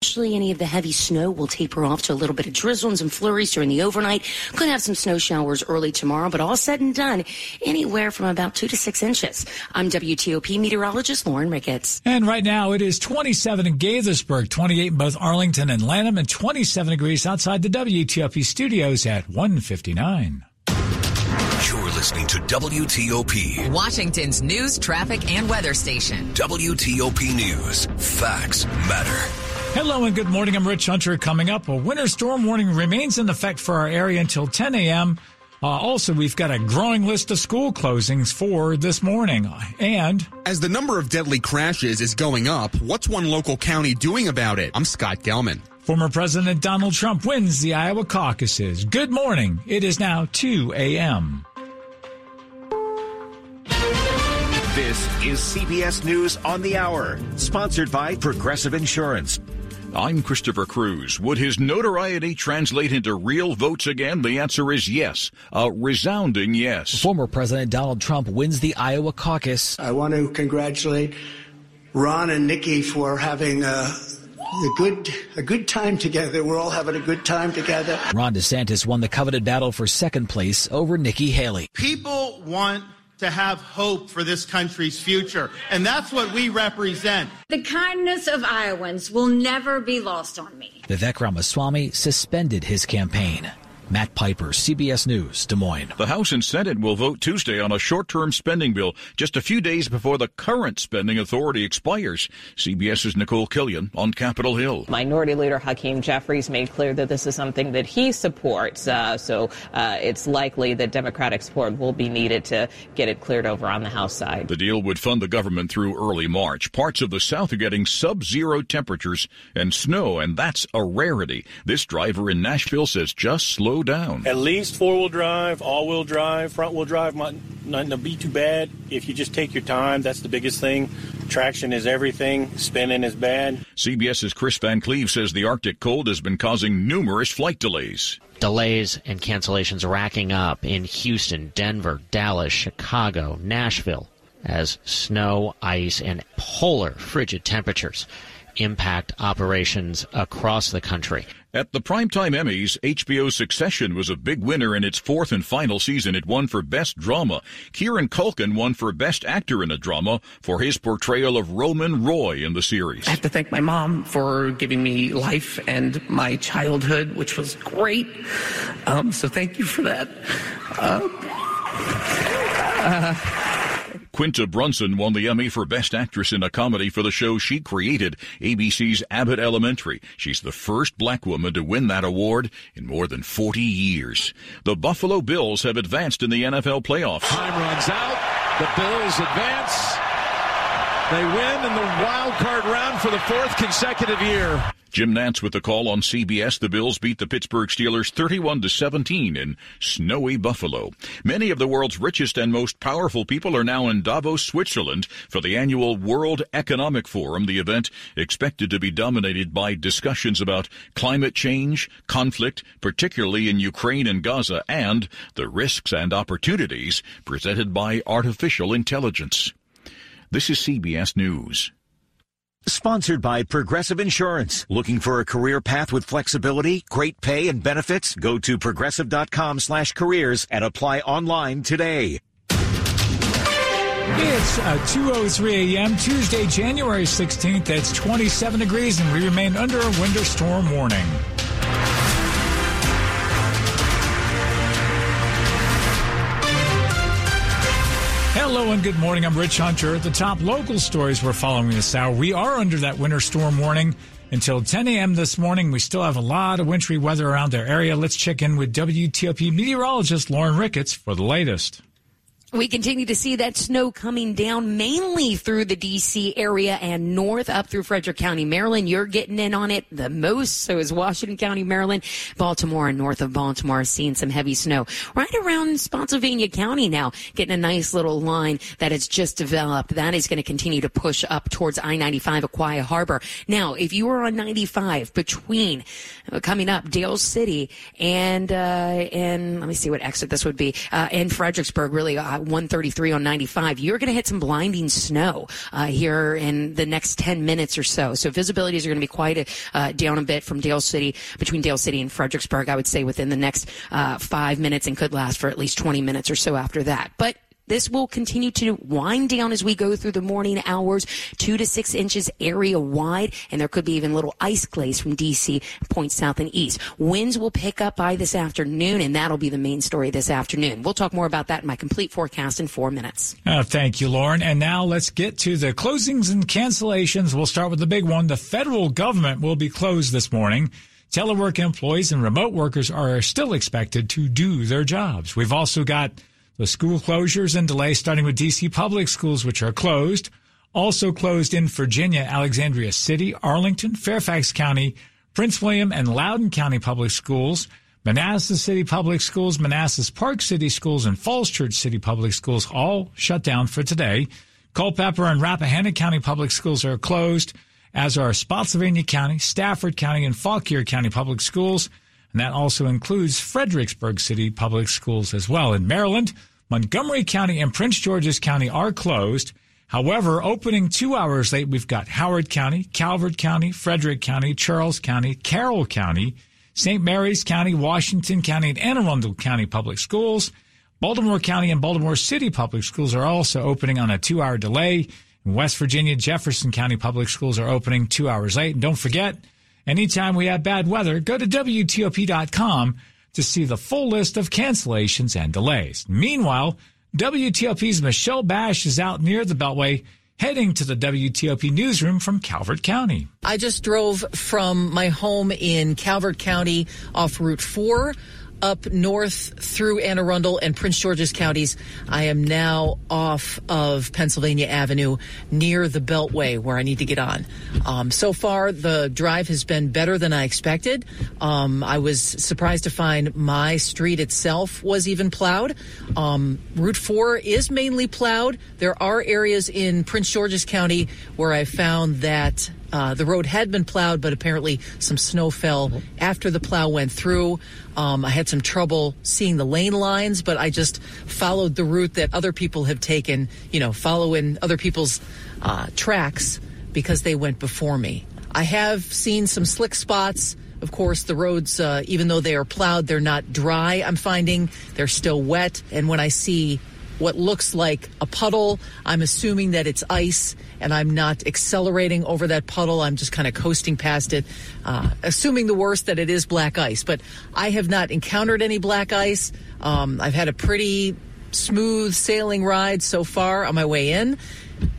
Actually, any of the heavy snow will taper off to a little bit of drizzle and some flurries during the overnight. Could have some snow showers early tomorrow, but all said and done, anywhere from about two to six inches. I'm WTOP meteorologist Lauren Ricketts. And right now it is 27 in Gaithersburg, 28 in both Arlington and Lanham, and 27 degrees outside the WTOP studios at 159. You're listening to WTOP, Washington's news, traffic, and weather station. WTOP News. Facts matter. Hello and good morning. I'm Rich Hunter. Coming up, a winter storm warning remains in effect for our area until 10 a.m. Uh, also, we've got a growing list of school closings for this morning. And as the number of deadly crashes is going up, what's one local county doing about it? I'm Scott Gelman. Former President Donald Trump wins the Iowa caucuses. Good morning. It is now 2 a.m. This is CBS News on the Hour, sponsored by Progressive Insurance. I'm Christopher Cruz. Would his notoriety translate into real votes again? The answer is yes. A resounding yes. Former President Donald Trump wins the Iowa caucus. I want to congratulate Ron and Nikki for having a, a good a good time together. We're all having a good time together. Ron DeSantis won the coveted battle for second place over Nikki Haley. People want to have hope for this country's future. And that's what we represent. The kindness of Iowans will never be lost on me. Vivek Ramaswamy suspended his campaign. Matt Piper, CBS News, Des Moines. The House and Senate will vote Tuesday on a short-term spending bill just a few days before the current spending authority expires. CBS's Nicole Killion on Capitol Hill. Minority Leader Hakeem Jeffries made clear that this is something that he supports, uh, so uh, it's likely that Democratic support will be needed to get it cleared over on the House side. The deal would fund the government through early March. Parts of the South are getting sub-zero temperatures and snow, and that's a rarity. This driver in Nashville says just slow down. At least four wheel drive, all wheel drive, front wheel drive might not be too bad if you just take your time. That's the biggest thing. Traction is everything, spinning is bad. CBS's Chris Van Cleave says the Arctic cold has been causing numerous flight delays. Delays and cancellations racking up in Houston, Denver, Dallas, Chicago, Nashville as snow, ice, and polar frigid temperatures impact operations across the country. At the Primetime Emmys, HBO's Succession was a big winner in its fourth and final season. It won for Best Drama. Kieran Culkin won for Best Actor in a Drama for his portrayal of Roman Roy in the series. I have to thank my mom for giving me life and my childhood, which was great. Um, so thank you for that. Uh, uh, Quinta Brunson won the Emmy for Best Actress in a Comedy for the show she created, ABC's Abbott Elementary. She's the first black woman to win that award in more than 40 years. The Buffalo Bills have advanced in the NFL playoffs. Time runs out. The Bills advance. They win in the wild card round for the fourth consecutive year. Jim Nantz with the call on CBS. The Bills beat the Pittsburgh Steelers 31 to 17 in snowy Buffalo. Many of the world's richest and most powerful people are now in Davos, Switzerland for the annual World Economic Forum. The event expected to be dominated by discussions about climate change, conflict, particularly in Ukraine and Gaza, and the risks and opportunities presented by artificial intelligence. This is CBS News. Sponsored by Progressive Insurance. Looking for a career path with flexibility, great pay, and benefits? Go to progressive.com slash careers and apply online today. It's uh, 2.03 a.m., Tuesday, January 16th. It's 27 degrees, and we remain under a winter storm warning. Hello and good morning. I'm Rich Hunter. The top local stories we're following this hour. We are under that winter storm warning until 10 a.m. this morning. We still have a lot of wintry weather around our area. Let's check in with WTOP meteorologist Lauren Ricketts for the latest. We continue to see that snow coming down mainly through the DC area and north up through Frederick County, Maryland. You're getting in on it the most. So is Washington County, Maryland. Baltimore and north of Baltimore seeing some heavy snow. Right around Spotsylvania County now, getting a nice little line that has just developed. That is going to continue to push up towards I-95 Aquia Harbor. Now, if you are on 95 between coming up Dale City and, uh, and let me see what exit this would be, uh, Fredericksburg, really, uh, 133 on 95. You're going to hit some blinding snow uh, here in the next 10 minutes or so. So visibilities are going to be quite a, uh, down a bit from Dale City, between Dale City and Fredericksburg, I would say within the next uh, five minutes and could last for at least 20 minutes or so after that. But this will continue to wind down as we go through the morning hours, two to six inches area wide, and there could be even little ice glaze from DC point south and east. Winds will pick up by this afternoon, and that'll be the main story this afternoon. We'll talk more about that in my complete forecast in four minutes. Uh, thank you, Lauren. And now let's get to the closings and cancellations. We'll start with the big one. The federal government will be closed this morning. Telework employees and remote workers are still expected to do their jobs. We've also got the school closures and delays starting with DC public schools, which are closed. Also closed in Virginia, Alexandria City, Arlington, Fairfax County, Prince William and Loudoun County public schools, Manassas City public schools, Manassas Park City schools, and Falls Church City public schools all shut down for today. Culpeper and Rappahannock County public schools are closed, as are Spotsylvania County, Stafford County, and Fauquier County public schools. And that also includes Fredericksburg City public schools as well. In Maryland, Montgomery County and Prince George's County are closed. However, opening two hours late, we've got Howard County, Calvert County, Frederick County, Charles County, Carroll County, St. Mary's County, Washington County, and Anne Arundel County public schools. Baltimore County and Baltimore City public schools are also opening on a two hour delay. In West Virginia, Jefferson County public schools are opening two hours late. And don't forget, anytime we have bad weather, go to WTOP.com to see the full list of cancellations and delays. Meanwhile, WTOP's Michelle Basch is out near the Beltway heading to the WTOP newsroom from Calvert County. I just drove from my home in Calvert County off Route 4 up north through Anne Arundel and Prince George's counties. I am now off of Pennsylvania Avenue near the Beltway where I need to get on. Um, so far, the drive has been better than I expected. Um, I was surprised to find my street itself was even plowed. Um, Route 4 is mainly plowed. There are areas in Prince George's County where I found that uh, the road had been plowed, but apparently some snow fell after the plow went through. Um, I had some trouble seeing the lane lines, but I just followed the route that other people have taken, you know, following other people's uh, tracks because they went before me. I have seen some slick spots. Of course, the roads, uh, even though they are plowed, they're not dry, I'm finding. They're still wet. And when I see what looks like a puddle. I'm assuming that it's ice, and I'm not accelerating over that puddle. I'm just kind of coasting past it, uh, assuming the worst that it is black ice. But I have not encountered any black ice. Um, I've had a pretty smooth sailing ride so far on my way in.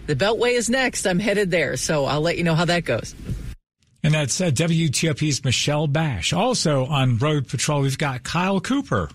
The Beltway is next. I'm headed there, so I'll let you know how that goes. And that's uh, WTOP's Michelle Basch. Also on Road Patrol, we've got Kyle Cooper.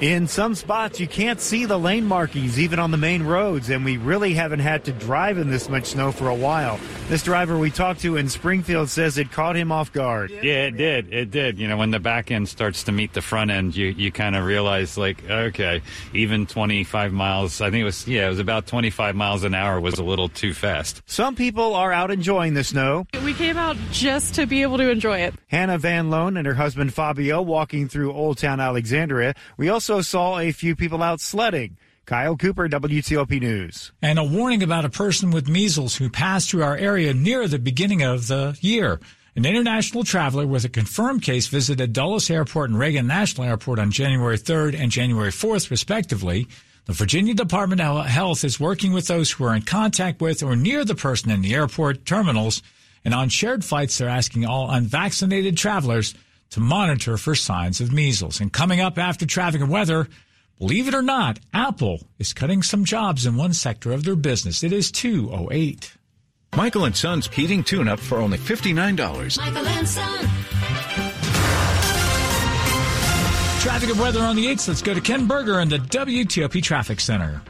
In some spots, you can't see the lane markings even on the main roads, and we really haven't had to drive in this much snow for a while. This driver we talked to in Springfield says it caught him off guard. Yeah, it did. It did. You know, when the back end starts to meet the front end, you, you kind of realize, like, okay, even 25 miles, I think it was, yeah, it was about 25 miles an hour was a little too fast. Some people are out enjoying the snow. We came out just to be able to enjoy it. Hannah Van Loan and her husband Fabio walking through Old Town Alexandria. We also saw a few people out sledding. Kyle Cooper, WTOP News. And a warning about a person with measles who passed through our area near the beginning of the year. An international traveler with a confirmed case visited Dulles Airport and Reagan National Airport on January 3rd and January 4th, respectively. The Virginia Department of Health is working with those who are in contact with or near the person in the airport terminals. And on shared flights, they're asking all unvaccinated travelers to monitor for signs of measles. And coming up after traffic and weather, believe it or not, Apple is cutting some jobs in one sector of their business. It is 208. Michael and Son's heating tune up for only $59. Michael and Son. Traffic and weather on the 8th. Let's go to Ken Berger in the WTOP Traffic Center.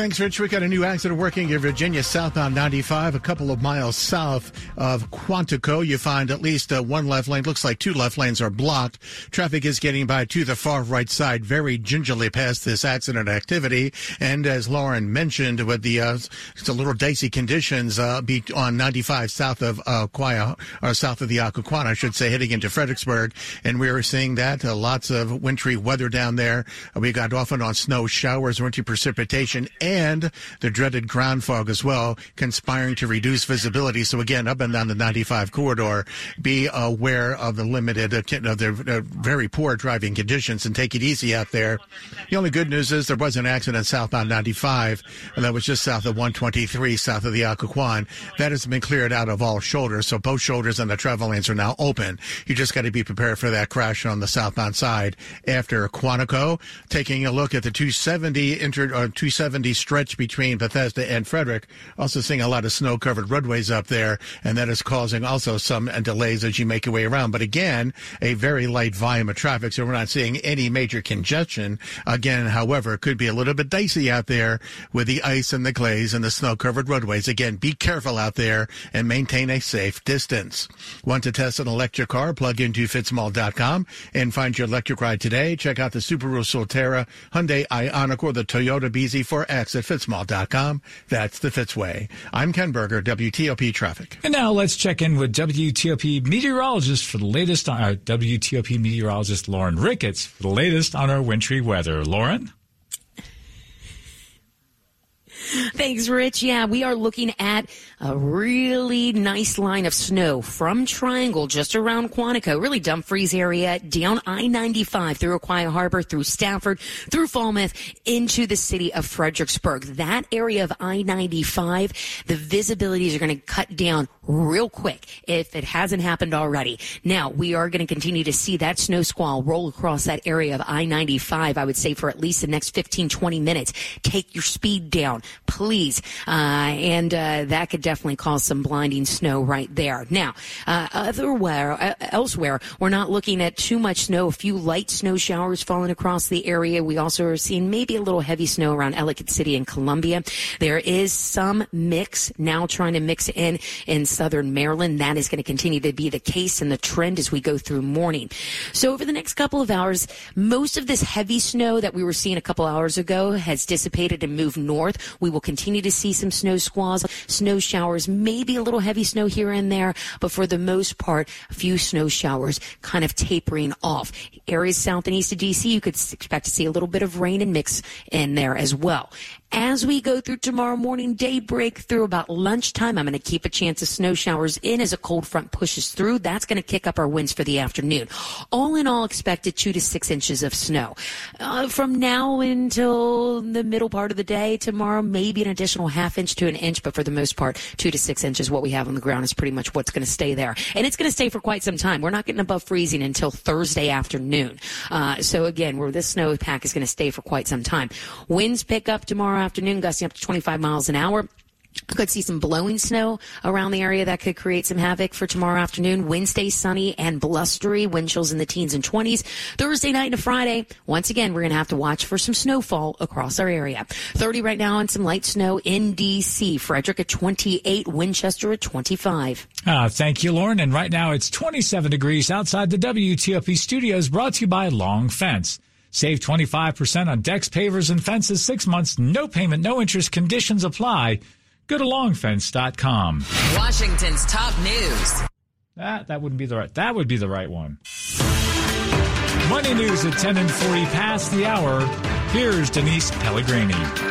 Thanks, Rich. We got a new accident working in Virginia southbound 95, a couple of miles south of Quantico. You find at least uh, one left lane. Looks like two left lanes are blocked. Traffic is getting by to the far right side very gingerly past this accident activity. And as Lauren mentioned, with the uh, it's a little dicey conditions uh, be on 95 south of uh, Quia, or south of the Occoquan, I should say, heading into Fredericksburg. And we are seeing that uh, lots of wintry weather down there. We got often on snow showers, wintry precipitation the dreaded ground fog as well, conspiring to reduce visibility. So again, up and down the 95 corridor, be aware of the limited, uh, of the uh, very poor driving conditions and take it easy out there. The only good news is there was an accident southbound 95, and that was just south of 123, south of the Occoquan. That has been cleared out of all shoulders, so both shoulders and the travel lanes are now open. You just got to be prepared for that crash on the southbound side after Quantico. Taking a look at the 270 inter, uh, 270 stretch between Bethesda and Frederick. Also seeing a lot of snow covered roadways up there, and that is causing also some delays as you make your way around. But again, a very light volume of traffic, so we're not seeing any major congestion. Again, however, it could be a little bit dicey out there with the ice and the glaze and the snow covered roadways. Again, be careful out there and maintain a safe distance. Want to test an electric car? Plug into fitzmall.com and find your electric ride today. Check out the Subaru Solterra, Hyundai Ioniq, or the Toyota BZ4X at fitzmall.com. That's the Fitzway. I'm Ken Berger, WTOP Traffic. And now let's check in with WTOP meteorologist for the latest on uh, our WTOP meteorologist Lauren Ricketts for the latest on our wintry weather. Lauren? Thanks, Rich. Yeah, we are looking at a really nice line of snow from Triangle just around Quantico, really Dumfries area, down I-95 through Aquia Harbor, through Stafford, through Falmouth, into the city of Fredericksburg. That area of I-95, the visibilities are going to cut down real quick if it hasn't happened already. Now, we are going to continue to see that snow squall roll across that area of I-95, I would say for at least the next 15, 20 minutes. Take your speed down please. Uh, and uh, that could definitely cause some blinding snow right there. Now, uh, otherwhere, uh, elsewhere, we're not looking at too much snow. A few light snow showers falling across the area. We also are seeing maybe a little heavy snow around Ellicott City and Columbia. There is some mix now trying to mix in in southern Maryland. That is going to continue to be the case and the trend as we go through morning. So over the next couple of hours, most of this heavy snow that we were seeing a couple hours ago has dissipated and moved north. We will continue to see some snow squalls, snow showers, maybe a little heavy snow here and there, but for the most part, a few snow showers kind of tapering off. Areas south and east of DC, you could expect to see a little bit of rain and mix in there as well. As we go through tomorrow morning, daybreak through about lunchtime, I'm going to keep a chance of snow showers in as a cold front pushes through. That's going to kick up our winds for the afternoon. All in all, expected two to six inches of snow. Uh, from now until the middle part of the day tomorrow, maybe an additional half inch to an inch, but for the most part, two to six inches. What we have on the ground is pretty much what's going to stay there. And it's going to stay for quite some time. We're not getting above freezing until Thursday afternoon. Uh, so again, where this snow pack is going to stay for quite some time. Winds pick up tomorrow afternoon, gusting up to 25 miles an hour. Could see some blowing snow around the area that could create some havoc for tomorrow afternoon. Wednesday, sunny and blustery, wind chills in the teens and 20s. Thursday night and Friday, once again, we're going to have to watch for some snowfall across our area. 30 right now and some light snow in D.C. Frederick at 28, Winchester at 25. Uh, thank you, Lauren. And right now it's 27 degrees outside the WTOP studios brought to you by Long Fence. Save 25% on decks, pavers, and fences. Six months, no payment, no interest. Conditions apply. Go to longfence.com. Washington's top news. That that wouldn't be the right. That would be the right one. Money news at 10 and 40 past the hour. Here's Denise Pellegrini.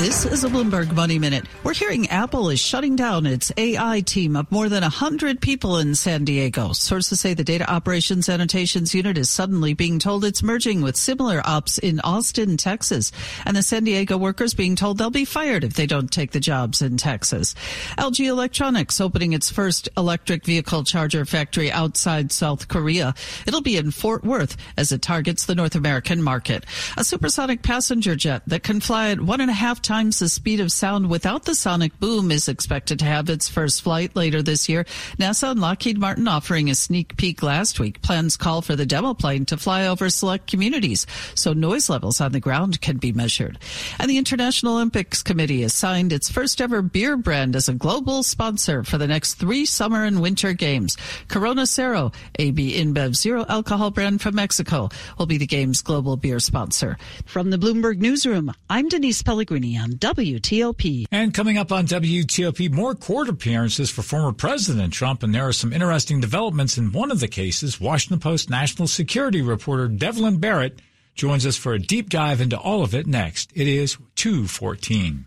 This is a Bloomberg Money Minute. We're hearing Apple is shutting down its AI team of more than 100 people in San Diego. Sources say the data operations annotations unit is suddenly being told it's merging with similar ops in Austin, Texas. And the San Diego workers being told they'll be fired if they don't take the jobs in Texas. LG Electronics opening its first electric vehicle charger factory outside South Korea. It'll be in Fort Worth as it targets the North American market. A supersonic passenger jet that can fly at one and a half times the speed of sound without the sonic boom is expected to have its first flight later this year. NASA and Lockheed Martin offering a sneak peek last week. Plans call for the demo plane to fly over select communities so noise levels on the ground can be measured. And the International Olympics Committee has signed its first ever beer brand as a global sponsor for the next three summer and winter games. Corona Cero, AB InBev zero alcohol brand from Mexico, will be the game's global beer sponsor. From the Bloomberg Newsroom, I'm Denise Pellegrini on WTOP. And coming up on WTOP, more court appearances for former President Trump, and there are some interesting developments in one of the cases. Washington Post national security reporter Devlin Barrett joins us for a deep dive into all of it next. It is 214.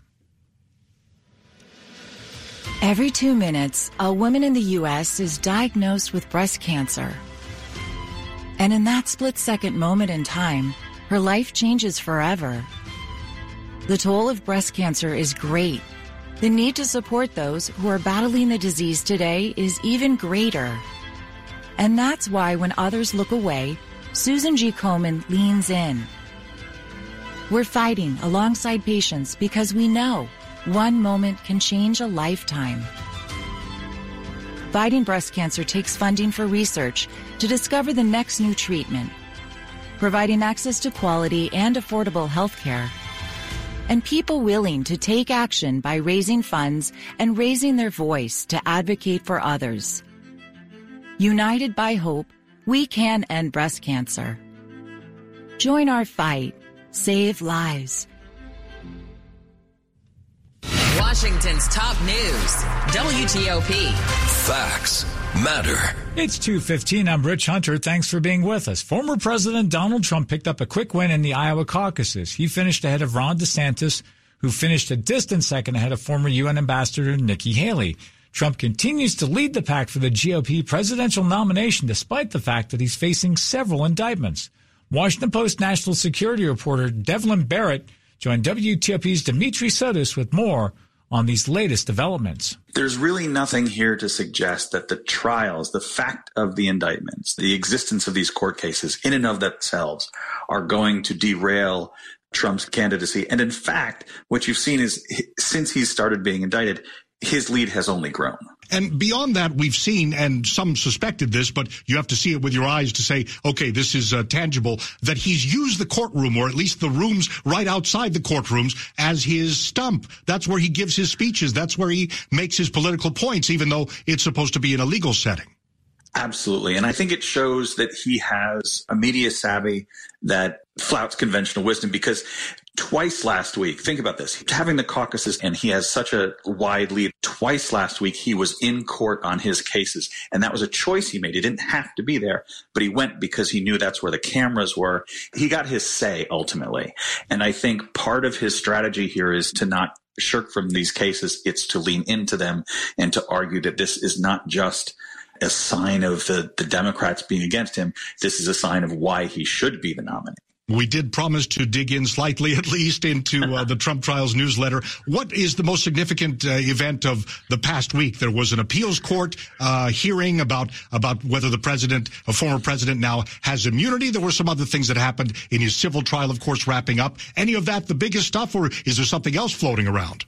Every two minutes, a woman in the U.S. is diagnosed with breast cancer. And in that split second moment in time, her life changes forever. The toll of breast cancer is great. The need to support those who are battling the disease today is even greater. And that's why when others look away, Susan G. Komen leans in. We're fighting alongside patients because we know one moment can change a lifetime. Fighting breast cancer takes funding for research to discover the next new treatment, providing access to quality and affordable health care, and people willing to take action by raising funds and raising their voice to advocate for others. United by hope, we can end breast cancer. Join our fight. Save lives. Washington's top news. WTOP. Facts matter. It's 215. I'm Rich Hunter. Thanks for being with us. Former President Donald Trump picked up a quick win in the Iowa caucuses. He finished ahead of Ron DeSantis, who finished a distant second ahead of former UN Ambassador Nikki Haley. Trump continues to lead the pack for the GOP presidential nomination despite the fact that he's facing several indictments. Washington Post national security reporter Devlin Barrett joined WTOP's Dimitri Sotis with more on these latest developments. There's really nothing here to suggest that the trials, the fact of the indictments, the existence of these court cases in and of themselves are going to derail Trump's candidacy. And in fact, what you've seen is since he's started being indicted, his lead has only grown. And beyond that, we've seen, and some suspected this, but you have to see it with your eyes to say, okay, this is uh, tangible, that he's used the courtroom, or at least the rooms right outside the courtrooms, as his stump. That's where he gives his speeches. That's where he makes his political points, even though it's supposed to be in a legal setting. Absolutely. And I think it shows that he has a media savvy that flouts conventional wisdom because twice last week, think about this, having the caucuses and he has such a wide lead. Twice last week, he was in court on his cases. And that was a choice he made. He didn't have to be there, but he went because he knew that's where the cameras were. He got his say ultimately. And I think part of his strategy here is to not shirk from these cases. It's to lean into them and to argue that this is not just a sign of the, the Democrats being against him. This is a sign of why he should be the nominee. We did promise to dig in slightly, at least, into uh, the Trump Trials newsletter. What is the most significant uh, event of the past week? There was an appeals court uh, hearing about about whether the president, a former president, now has immunity. There were some other things that happened in his civil trial, of course, wrapping up. Any of that the biggest stuff, or is there something else floating around?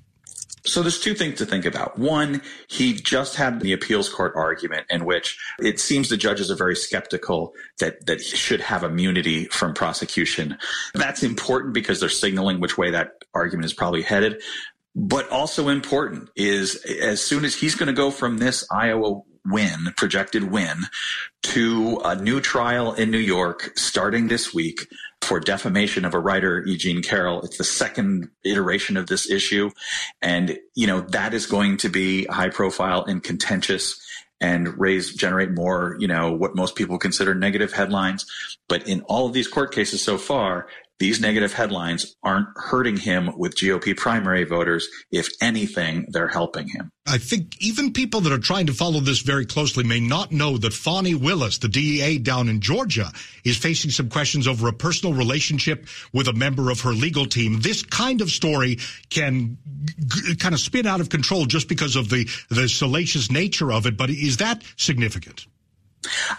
So there's two things to think about. One, he just had the appeals court argument in which it seems the judges are very skeptical that, that he should have immunity from prosecution. That's important because they're signaling which way that argument is probably headed. But also important is as soon as he's going to go from this Iowa win, projected win, to a new trial in New York starting this week for defamation of a writer, E. Jean Carroll. It's the second iteration of this issue. And, you know, that is going to be high profile and contentious and raise, generate more, you know, what most people consider negative headlines. But in all of these court cases so far, these negative headlines aren't hurting him with GOP primary voters. If anything, they're helping him. I think even people that are trying to follow this very closely may not know that Fani Willis, the DEA down in Georgia, is facing some questions over a personal relationship with a member of her legal team. This kind of story can g- kind of spin out of control just because of the, the salacious nature of it. But is that significant?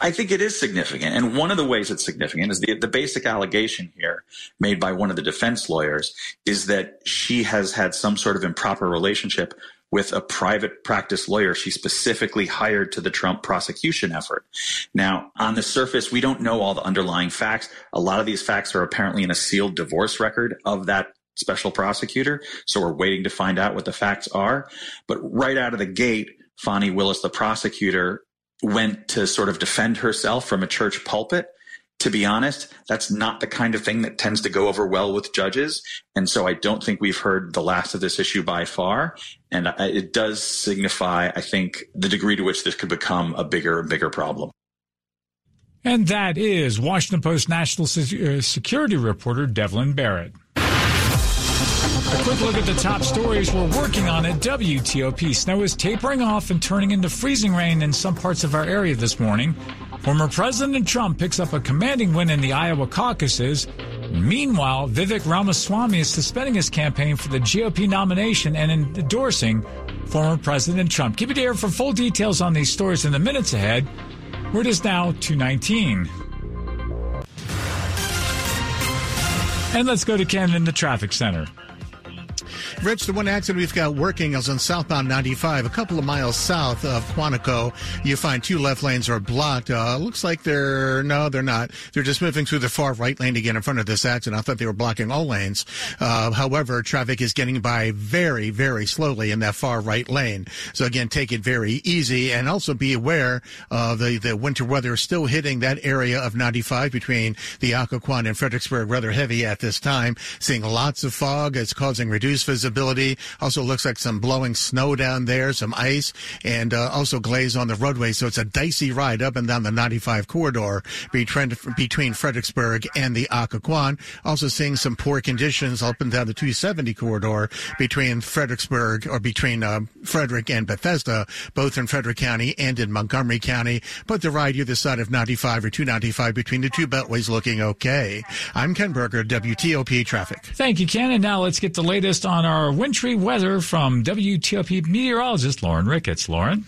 I think it is significant. And one of the ways it's significant is the, the basic allegation here made by one of the defense lawyers is that she has had some sort of improper relationship with a private practice lawyer she specifically hired to the Trump prosecution effort. Now, on the surface, we don't know all the underlying facts. A lot of these facts are apparently in a sealed divorce record of that special prosecutor. So we're waiting to find out what the facts are. But right out of the gate, Fani Willis, the prosecutor, went to sort of defend herself from a church pulpit. To be honest, that's not the kind of thing that tends to go over well with judges. And so I don't think we've heard the last of this issue by far. And it does signify, I think, the degree to which this could become a bigger and bigger problem. And that is Washington Post national uh, security reporter Devlin Barrett. A quick look at the top stories we're working on at WTOP. Snow is tapering off and turning into freezing rain in some parts of our area this morning. Former President Trump picks up a commanding win in the Iowa caucuses. Meanwhile, Vivek Ramaswamy is suspending his campaign for the GOP nomination and endorsing former President Trump. Keep it here for full details on these stories in the minutes ahead. Where it is now 219. And let's go to Ken in the traffic center. Rich, the one accident we've got working is on southbound 95, a couple of miles south of Quantico. You find two left lanes are blocked. Uh, looks like they're, no, they're not. They're just moving through the far right lane again in front of this accident. I thought they were blocking all lanes. Uh, however, traffic is getting by very, very slowly in that far right lane. So again, take it very easy and also be aware of the, the winter weather still hitting that area of 95 between the Occoquan and Fredericksburg rather heavy at this time. Seeing lots of fog. It's causing reduced visibility visibility. Also looks like some blowing snow down there, some ice, and uh, also glaze on the roadway. So it's a dicey ride up and down the 95 corridor between, between Fredericksburg and the Occoquan. Also seeing some poor conditions up and down the 270 corridor between Fredericksburg or between uh, Frederick and Bethesda, both in Frederick County and in Montgomery County. But the ride either side of 95 or 295 between the two beltways looking okay. I'm Ken Berger, WTOP Traffic. Thank you, Ken. And now let's get the latest on our our wintry weather from WTOP meteorologist Lauren Ricketts. Lauren?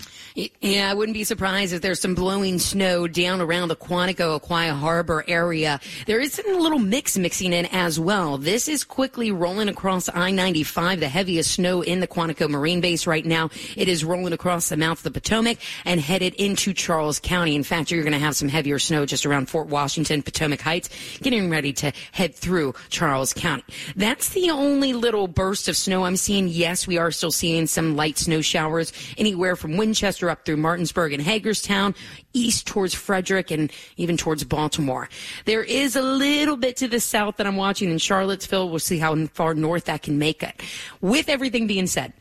Yeah, I wouldn't be surprised if there's some blowing snow down around the Quantico, Aquia Harbor area. There is a little mix mixing in as well. This is quickly rolling across I-95, the heaviest snow in the Quantico Marine Base right now. It is rolling across the mouth of the Potomac and headed into Charles County. In fact, you're going to have some heavier snow just around Fort Washington, Potomac Heights, getting ready to head through Charles County. That's the only little burst of snow I'm seeing. Yes, we are still seeing some light snow showers anywhere from Winchester up through Martinsburg and Hagerstown, east towards Frederick, and even towards Baltimore. There is a little bit to the south that I'm watching in Charlottesville. We'll see how far north that can make it. With everything being said,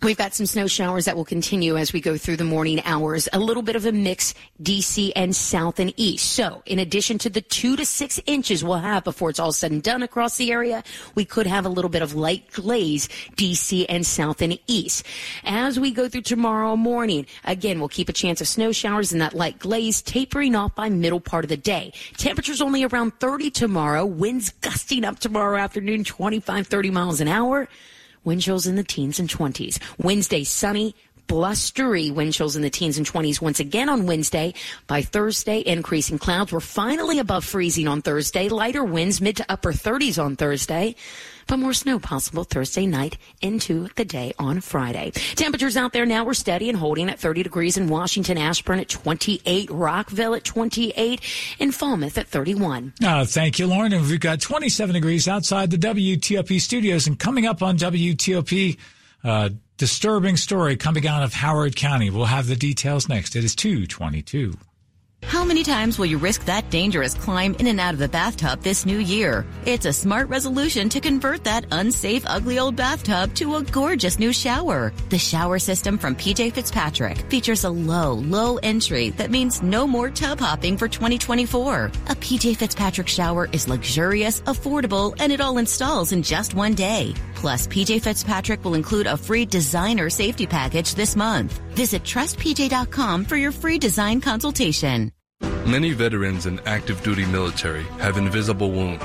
We've got some snow showers that will continue as we go through the morning hours. A little bit of a mix, DC and south and east. So, in addition to the two to six inches we'll have before it's all said and done across the area, we could have a little bit of light glaze, DC and south and east. As we go through tomorrow morning, again, we'll keep a chance of snow showers and that light glaze tapering off by middle part of the day. Temperatures only around 30 tomorrow. Winds gusting up tomorrow afternoon, 25, 30 miles an hour. Wind chills in the teens and 20s. Wednesday, sunny, blustery wind chills in the teens and 20s once again on Wednesday. By Thursday, increasing clouds. We're finally above freezing on Thursday. Lighter winds, mid to upper 30s on Thursday but more snow possible Thursday night into the day on Friday. Temperatures out there now are steady and holding at 30 degrees in Washington, Ashburn at 28, Rockville at 28, and Falmouth at 31. Uh, thank you, Lauren. And we've got 27 degrees outside the WTOP studios and coming up on WTOP, uh, disturbing story coming out of Howard County. We'll have the details next. It is 222. How many times will you risk that dangerous climb in and out of the bathtub this new year? It's a smart resolution to convert that unsafe, ugly old bathtub to a gorgeous new shower. The shower system from PJ Fitzpatrick features a low, low entry that means no more tub hopping for 2024. A PJ Fitzpatrick shower is luxurious, affordable, and it all installs in just one day. Plus, PJ Fitzpatrick will include a free designer safety package this month. Visit trustpj.com for your free design consultation. Many veterans and active duty military have invisible wounds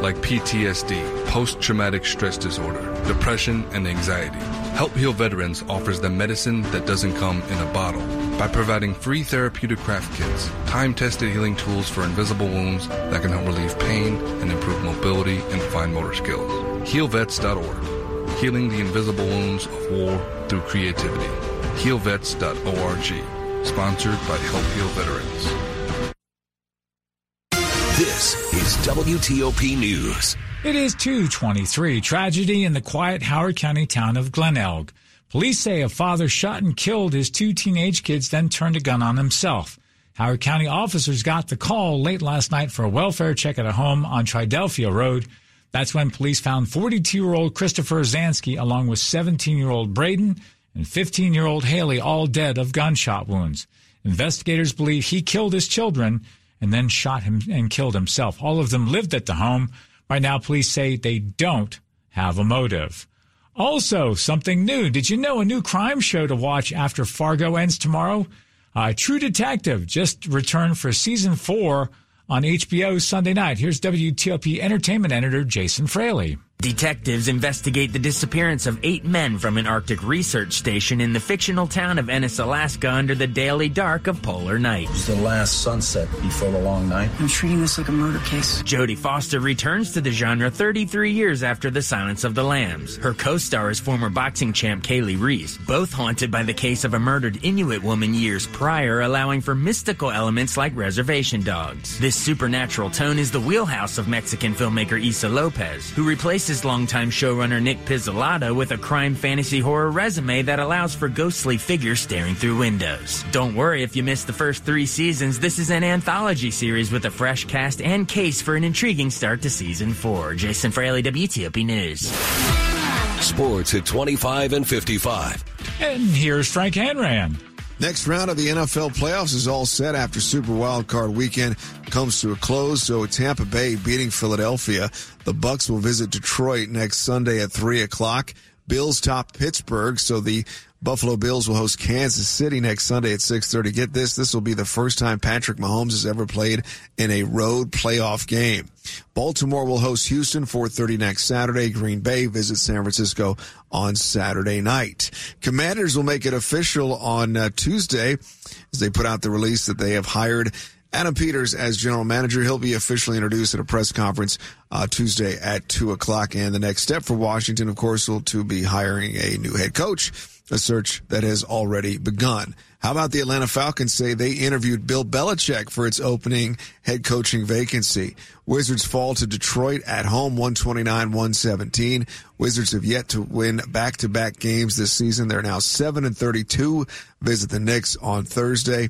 like PTSD, post traumatic stress disorder, depression, and anxiety. Help Heal Veterans offers them medicine that doesn't come in a bottle by providing free therapeutic craft kits, time-tested healing tools for invisible wounds that can help relieve pain and improve mobility and fine motor skills. HealVets.org, healing the invisible wounds of war through creativity. HealVets.org, sponsored by Help Heal Veterans. This is WTOP News. It is 223. Tragedy in the quiet Howard County town of Glenelg. Police say a father shot and killed his two teenage kids, then turned a gun on himself. Howard County officers got the call late last night for a welfare check at a home on Triadelphia Road. That's when police found 42 year old Christopher Zansky along with 17 year old Braden and 15 year old Haley all dead of gunshot wounds. Investigators believe he killed his children and then shot him and killed himself. All of them lived at the home. Right now, police say they don't have a motive. Also, something new. Did you know a new crime show to watch after Fargo ends tomorrow? Uh, True Detective just returned for season four on HBO Sunday night. Here's WTOP entertainment editor Jason Fraley. Detectives investigate the disappearance of eight men from an Arctic research station in the fictional town of Ennis, Alaska under the daily dark of polar night. It was the last sunset before the long night. I'm treating this like a murder case. Jodie Foster returns to the genre 33 years after The Silence of the Lambs. Her co-star is former boxing champ Kali Reis, both haunted by the case of a murdered Inuit woman years prior, allowing for mystical elements like reservation dogs. This supernatural tone is the wheelhouse of Mexican filmmaker Issa Lopez, who replaces longtime showrunner Nic Pizzolatto with a crime fantasy horror resume that allows for ghostly figures staring through windows. Don't worry if you missed the first three seasons, this is an anthology series with a fresh cast and case for an intriguing start to season four. Jason Fraley, WTOP News. Sports at 25 and 55. And here's Frank Hanrahan. Next round of the NFL playoffs is all set after Super Wild Card weekend comes to a close. So Tampa Bay beating Philadelphia. The Bucs will visit Detroit next Sunday at three o'clock. Bills top Pittsburgh. So the Buffalo Bills will host Kansas City next Sunday at 6:30. Get this, this will be the first time Patrick Mahomes has ever played in a road playoff game. Baltimore will host Houston 4:30 next Saturday. Green Bay visits San Francisco on Saturday night. Commanders will make it official on uh, Tuesday as they put out the release that they have hired Adam Peters as general manager. He'll be officially introduced at a press conference uh, Tuesday at two o'clock. And the next step for Washington, of course, will to be hiring a new head coach a search that has already begun. How about the Atlanta Falcons say they interviewed Bill Belichick for its opening head coaching vacancy? Wizards fall to Detroit at home 129-117. Wizards have yet to win back-to-back games this season. They're now 7 and 32. Visit the Knicks on Thursday.